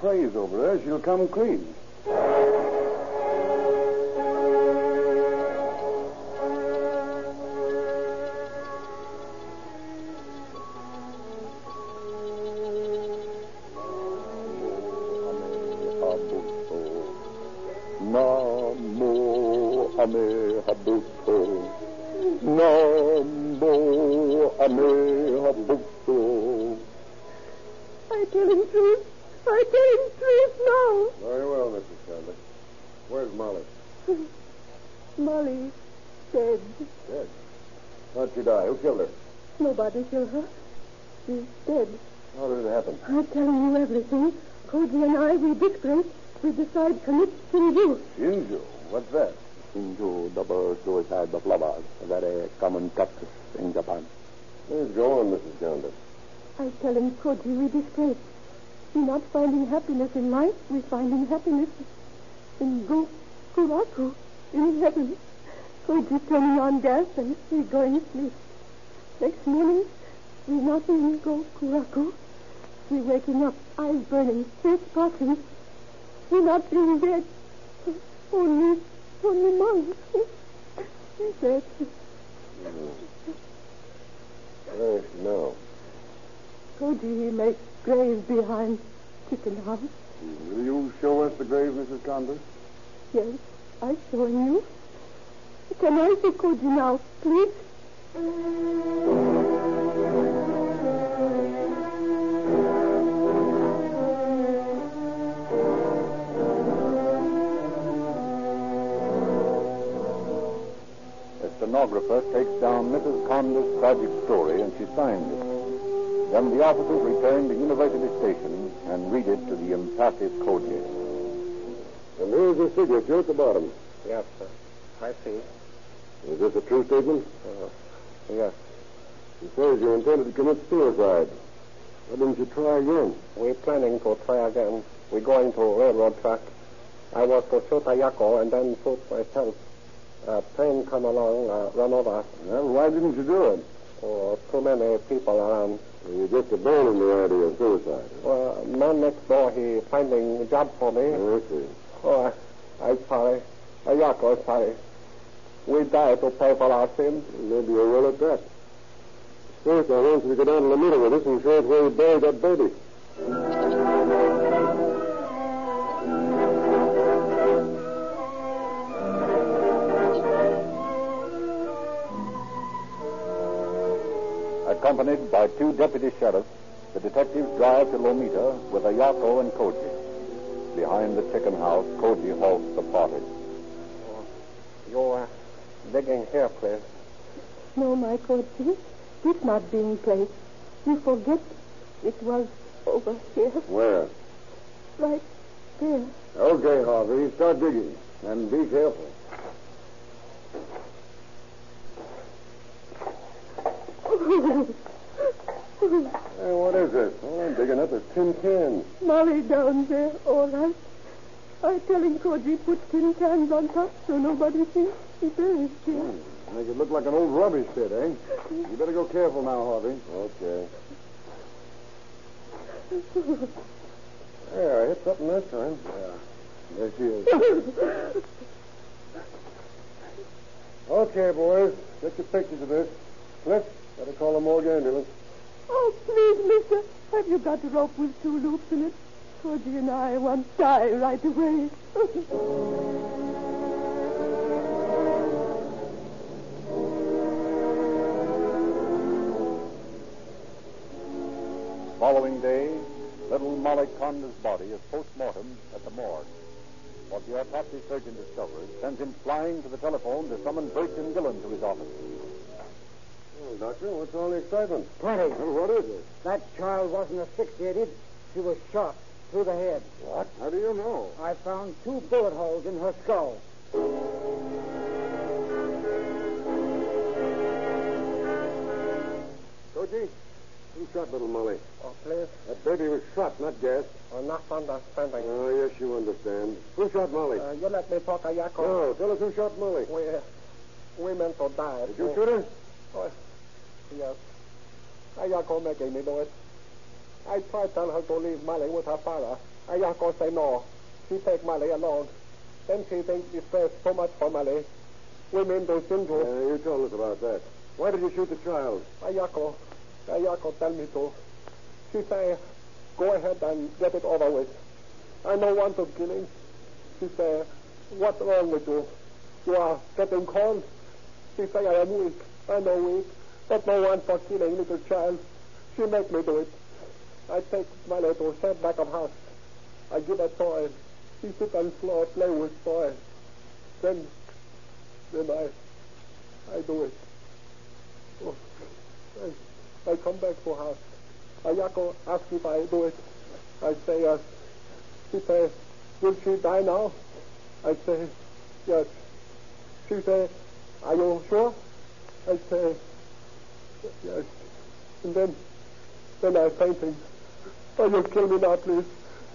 Praise over her, she'll come clean. I tell him truth. I tell him truth now. Very well, Mrs. Chandler. Where's Molly? Molly dead. Dead. How'd she die? Who killed her? Nobody killed her. She's dead. How did it happen? I'm telling you everything. Koji and I, we disgrace. We decide to commit Shinju. Shinju. What's that? Shinju, double suicide of lovers, a very common practice in Japan. Let's go on, Mrs. Chandler. I tell him, Koji, we disgrace. We're not finding happiness in life. We're finding happiness in Go Kuraku, in heaven. Koji turning on gas and we're going to sleep. Next morning, we're not in Go Kuraku. We're waking up, eyes burning, face sparkling. We're not being dead. Oh, only, only monks. Dead. Where is she now? he make grave behind chicken house. Will you show us the grave, Mrs. Converse? Yes, I show you. Can I see Koji now, please? The stenographer takes down Mrs. Conder's tragic story and she signs it. Then the officers return to University Station and read it to the impassive Koji. And here's the signature at the bottom. Yes, sir. I see. Is this a true statement? Uh, yes. He says you intended to commit suicide. Why didn't you try again? We're planning to try again. We're going to railroad track. I was to shoot Ayako and then shoot myself. A train come along, uh, run over. Well, why didn't you do it? Oh, too many people around. You just abandoned the idea of suicide. Uh, well, man next door, he finding a job for me. Oh, I see. Oh, I, I'm sorry. Ayako, sorry. We die to pay for our sins. Maybe you will at that. First, I want you to go down to the middle with us and show us where you buried that baby. Accompanied by two deputy sheriffs, the detectives drive to Lomita with Ayako and Koji. Behind the chicken house, Koji halts the party. You're uh, digging here, please. No, my Koji. This not being placed. You forget it was over here. Where? Right there. Okay, Harvey. Start digging. And be careful. Hey, what is this? Oh, I'm digging up a tin can. Molly down there, all right. I telling Koji put tin cans on top so nobody thinks he buried here. Make it look like an old rubbish pit, eh? You better go careful now, Harvey. Okay. There, I hit something this time. Yeah. There she is. okay, boys. Get your pictures of this. Cliff, better call the morgue ambulance. Oh, please, mister. Have you got a rope with two loops in it? Koji and I want to die right away. Following day, little Molly Conder's body is post-mortem at the morgue. What the autopsy surgeon discovers sends him flying to the telephone to summon Bertram Dillon to his office. Doctor, what's all the excitement? Plenty. Well, what is it? That child wasn't asphyxiated. She was shot. through the head. What? How do you know? I found two bullet holes in her skull. Koji, who shot little Molly? Oh, please. That baby was shot, not gassed. Oh, not understanding. Oh, yes, you understand. Who shot Molly? Uh, you let me talk, Ayako. No, tell us who shot Molly. We, uh, we meant to die. Did you shoot her? Oh, yes. Ayako making me do it. I tried tell her to leave Molly with her father. Ayako say no. She take Molly along. Then she thinks she stress so much for Molly. We mean to send Yeah, you. told us about that. Why did you shoot the child? Ayako. Ayako tell me to. She say, go ahead and get it over with. I no want of killing. She say, what's wrong with you? You are getting cold? She say I am weak. I know weak. But no one for killing little child. She make me do it. I take my little set back of house. I give her toy. She sit on floor play with toy. Then, then I, I do it. Oh, I, I come back for house. Ayako ask if I do it. I say yes. She say, will she die now? I say, yes. She say, are you sure? I say, yes. And then, then I fainting. Oh, you kill me now, please.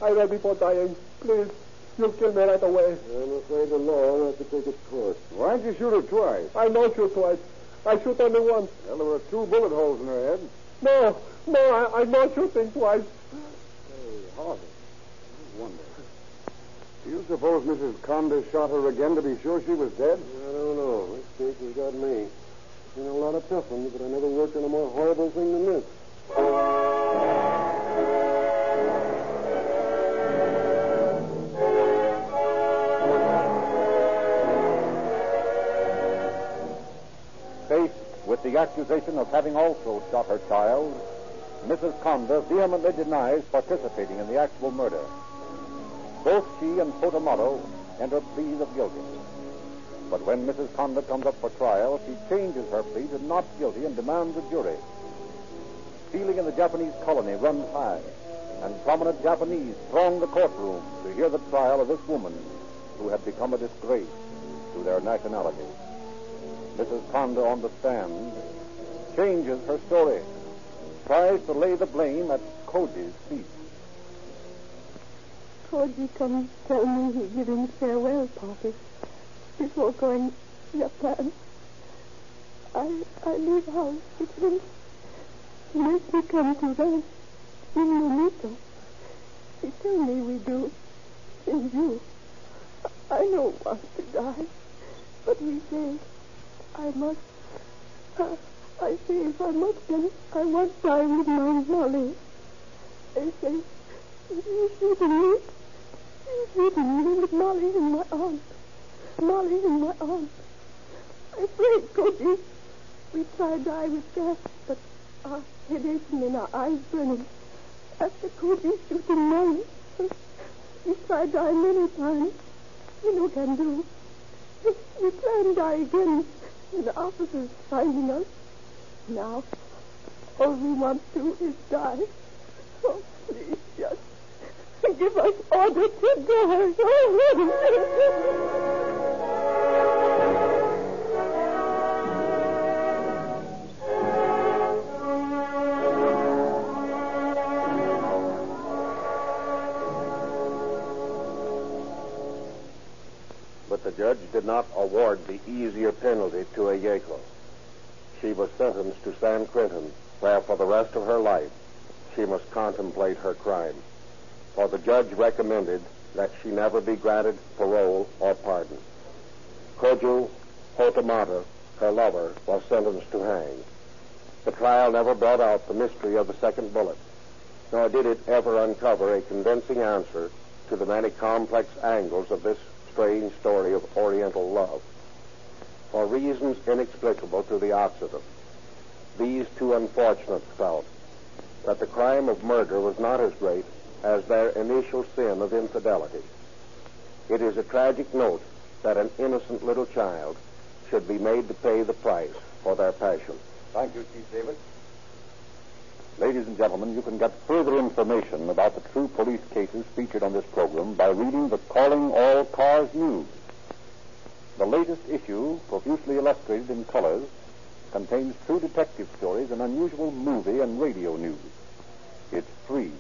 I'm ready for dying. Please, you kill me right away. I'm afraid the law will have to take its course. Why'd you shoot her twice? I know shoot twice. I shoot only once. Well, there were two bullet holes in her head. No, no, I, I know shooting twice. Hey, Harvey. I wonder. Do you suppose Mrs. Conde shot her again to be sure she was dead? I don't know. This case has got me. Seen a lot of tough ones, but I never worked on a more horrible thing than this. Faced with the accusation of having also shot her child, Mrs. Conda vehemently denies participating in the actual murder. Both she and Potamoto enter pleas of guilty. But when Mrs. Conda comes up for trial, she changes her plea to not guilty and demands a jury. Feeling in the Japanese colony runs high, and prominent Japanese throng the courtroom to hear the trial of this woman who had become a disgrace to their nationality. Mrs. Conda on the stand changes her story, tries to lay the blame at Koji's feet. Koji come tell me he giving farewell party before going to Japan. I I leave house him. He makes me come to rest in Lomita. He tell me we do in you. I don't want to die, but we say I must. Uh, I say if I must, then I must die with my Molly. They say you me. You me with Molly in my arms. Molly in my arms. I afraid, Koji. We try to die with gas, but our head aching and our eyes burning. After Koji shooting Molly, we try to die many times. We no can do. We try and die again. And the officers finding us. Now, all we want to is die. Oh, please, just give us order to But judge did not award the easier penalty to Ayako. She was sentenced to San Quentin, where for the rest of her life she must contemplate her crime. For the judge recommended that she never be granted parole or pardon. Koji Hotamata, her lover, was sentenced to hang. The trial never brought out the mystery of the second bullet, nor did it ever uncover a convincing answer to the many complex angles of this strange story of Oriental love. For reasons inexplicable to the Occident, these two unfortunates felt that the crime of murder was not as great as their initial sin of infidelity. It is a tragic note that an innocent little child should be made to pay the price for their passion. Thank you, Chief Davis. Ladies and gentlemen, you can get further information about the true police cases featured on this program by reading the Calling All Cars News. The latest issue, profusely illustrated in colors, contains true detective stories and unusual movie and radio news. It's free.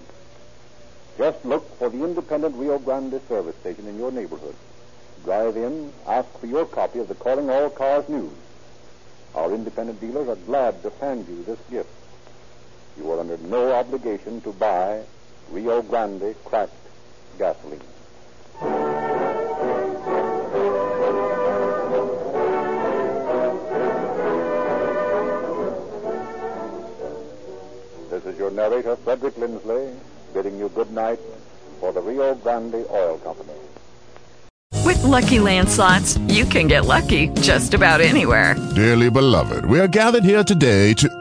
Just look for the independent Rio Grande service station in your neighborhood. Drive in, ask for your copy of the Calling All Cars News. Our independent dealers are glad to hand you this gift. You are under no obligation to buy Rio Grande cracked gasoline. This is your narrator, Frederick Lindsley, bidding you good night for the Rio Grande Oil Company. With Lucky Land slots, you can get lucky just about anywhere. Dearly beloved, we are gathered here today to.